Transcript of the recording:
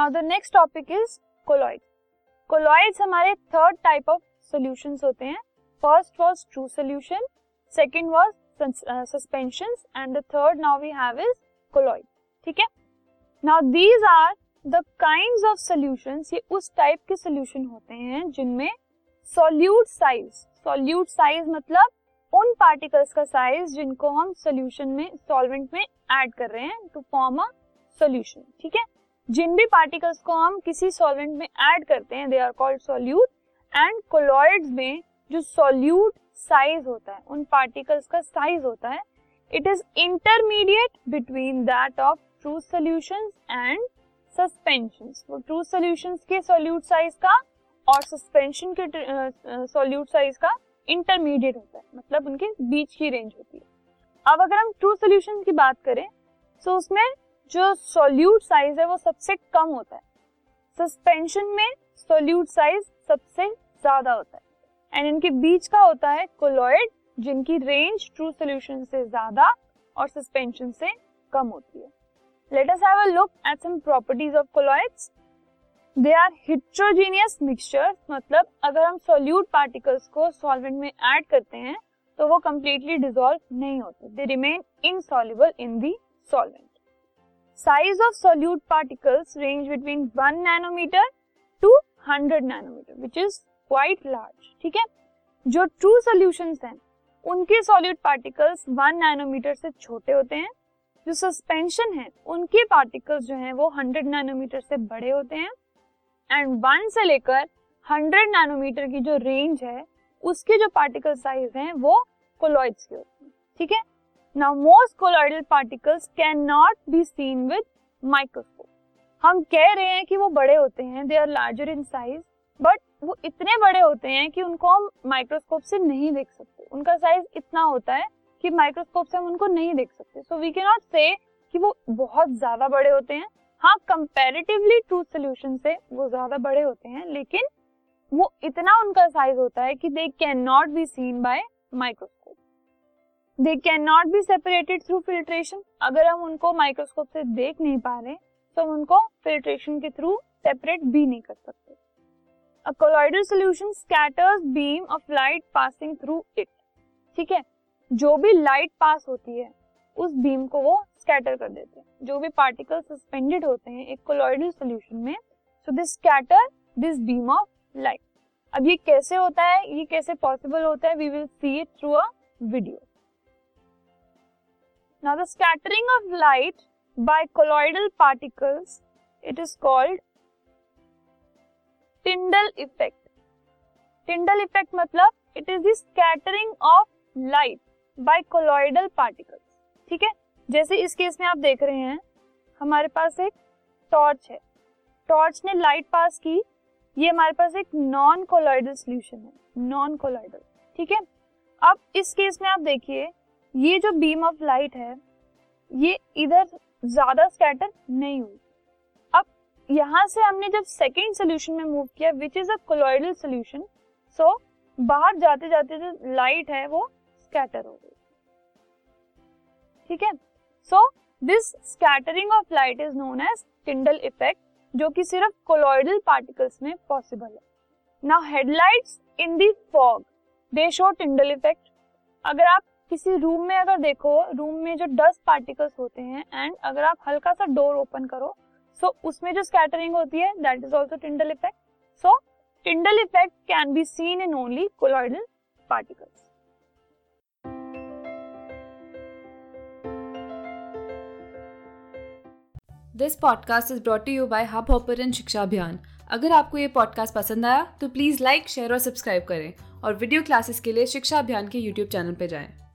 Now the next topic is colloid colloids हमारे third type of solutions होते हैं. First was true solution second was suspensions and the third now we have is colloid ठीक है? Now these are the kinds of solutions ये उस type के solution होते हैं जिनमें सॉल्यूट साइज़ सॉल्यूट साइज़ मतलब उन पार्टिकल्स का साइज़ जिनको हम सॉल्यूशन में सॉल्वेंट में ऐड कर रहे हैं टू फॉर्म अ सॉल्यूशन ठीक है? जिन भी पार्टिकल्स को हम किसी सॉल्वेंट में ऐड करते हैं they are called solute and colloids में जो सॉल्यूट साइज़ होता है, उन पार्टिकल्स का साइज़ होता है it is intermediate between that of true solutions and suspensions वो ट्रू सॉल्यूशंस के सॉल्यूट साइज़ का और सस्पेंशन के सॉल्यूट साइज़ का इंटरमीडिएट होता है मतलब उनके बीच की रेंज होती है। अब अगर हम ट्रू सोल्यूशन की बात करें तो उसमें जो सॉल्यूट साइज़ है वो सबसे कम होता है। सस्पेंशन में सॉल्यूट साइज़ सबसे ज़्यादा होता है। एंड इनके बीच का होता है कोलॉइड जिनकी रेंज ट्रू सोल्यूशन से ज़्यादा और सस्पेंशन से कम होती है। Let us have a look at some properties of colloids they are heterogeneous mixture मतलब अगर हम सोल्यूट पार्टिकल्स को सॉल्वेंट में ऐड करते हैं तो वो कम्प्लीटली डिजोल्व नहीं होते। They remain insoluble in the solvent size of solute particles range between one nanometre to hundred nanometre which is quite large ठीक है? जो ट्रू सोल्यूशन हैं, उनके सॉल्यूट पार्टिकल्स वन नैनोमीटर से छोटे होते हैं। जो सस्पेंशन है, उनके पार्टिकल्स जो हैं, वो हंड्रेड नैनोमीटर से बड़े होते हैं। एंड वन से लेकर हंड्रेड नैनोमीटर की जो रेंज है, उसके जो पार्टिकल साइज़ हैं, वो कोलॉइड्स के होते हैं, ठीक है? Now most colloidal particles can not be seen with microscope हम कह रहे हैं कि वो बड़े होते हैं they are larger in size but वो इतने बड़े होते हैं कि उनको हम माइक्रोस्कोप से नहीं देख सकते। उनका साइज़ इतना होता है कि माइक्रोस्कोप से हम उनको नहीं देख सकते। सो वी कैन नॉट से कि वो बहुत ज़्यादा बड़े होते हैं। हाँ कंपैरेटिवली ट्रू सोल्यूशन से वो ज़्यादा बड़े होते हैं, लेकिन वो इतना उनका साइज़ होता है कि they can not be seen by microscope they can not be separated through filtration अगर हम उनको माइक्रोस्कोप से देख नहीं पा रहे तो हम उनको फिल्ट्रेशन के थ्रू सेपरेट भी नहीं कर सकते। A solution scatters beam of light passing through it ठीक है? जो भी लाइट पास होती है, उस बीम को वो स्कैटर कर देते हैं। जो भी पार्टिकल सस्पेंडेड होते हैं, एक कोलॉइडल सॉल्यूशन में so this scatter this beam of light अब ये कैसे होता है? ये कैसे पॉसिबल होता है? We will see it through a video now the scattering of light by colloidal particles it is called Tyndall effect Tyndall effect मतलब it is the scattering of light by colloidal particles ठीक है? जैसे इस case में आप देख रहे हैं, हमारे पास एक टॉर्च है। टॉर्च ने लाइट पास की। ये हमारे पास एक नॉन कोलॉइडल सोल्यूशन है। नॉन कोलॉइडल ठीक है? अब इस केस में आप देखिए ये जो बीम ऑफ़ लाइट है, ये इधर ज़्यादा स्कैटर नहीं हुई। अब यहाँ से हमने जब सेकेंड सोल्यूशन में मूव किया which is a colloidal solution so बाहर जाते जाते जो लाइट है वो स्कैटर हो गई। ठीक है? So this scattering of light is known as Tyndall effect जो कि सिर्फ़ कोलॉइडल पार्टिकल्स में पॉसिबल है। Now headlights in the fog they show Tyndall effect अगर आप किसी रूम में अगर देखो, रूम में जो डस्ट पार्टिकल्स होते हैं एंड अगर आप हल्का सा डोर ओपन करो सो so उसमें जो स्कैटरिंग होती है that is also Tyndall effect so Tyndall effect can be seen in only colloidal particles this podcast is brought you by Hubhopper Shiksha Abhiyan अगर आपको ये पॉडकास्ट पसंद आया तो प्लीज़ लाइक शेयर और सब्सक्राइब करें। और वीडियो क्लासेस के लिए शिक्षा अभियान के यूट्यूब चैनल पर जाएँ।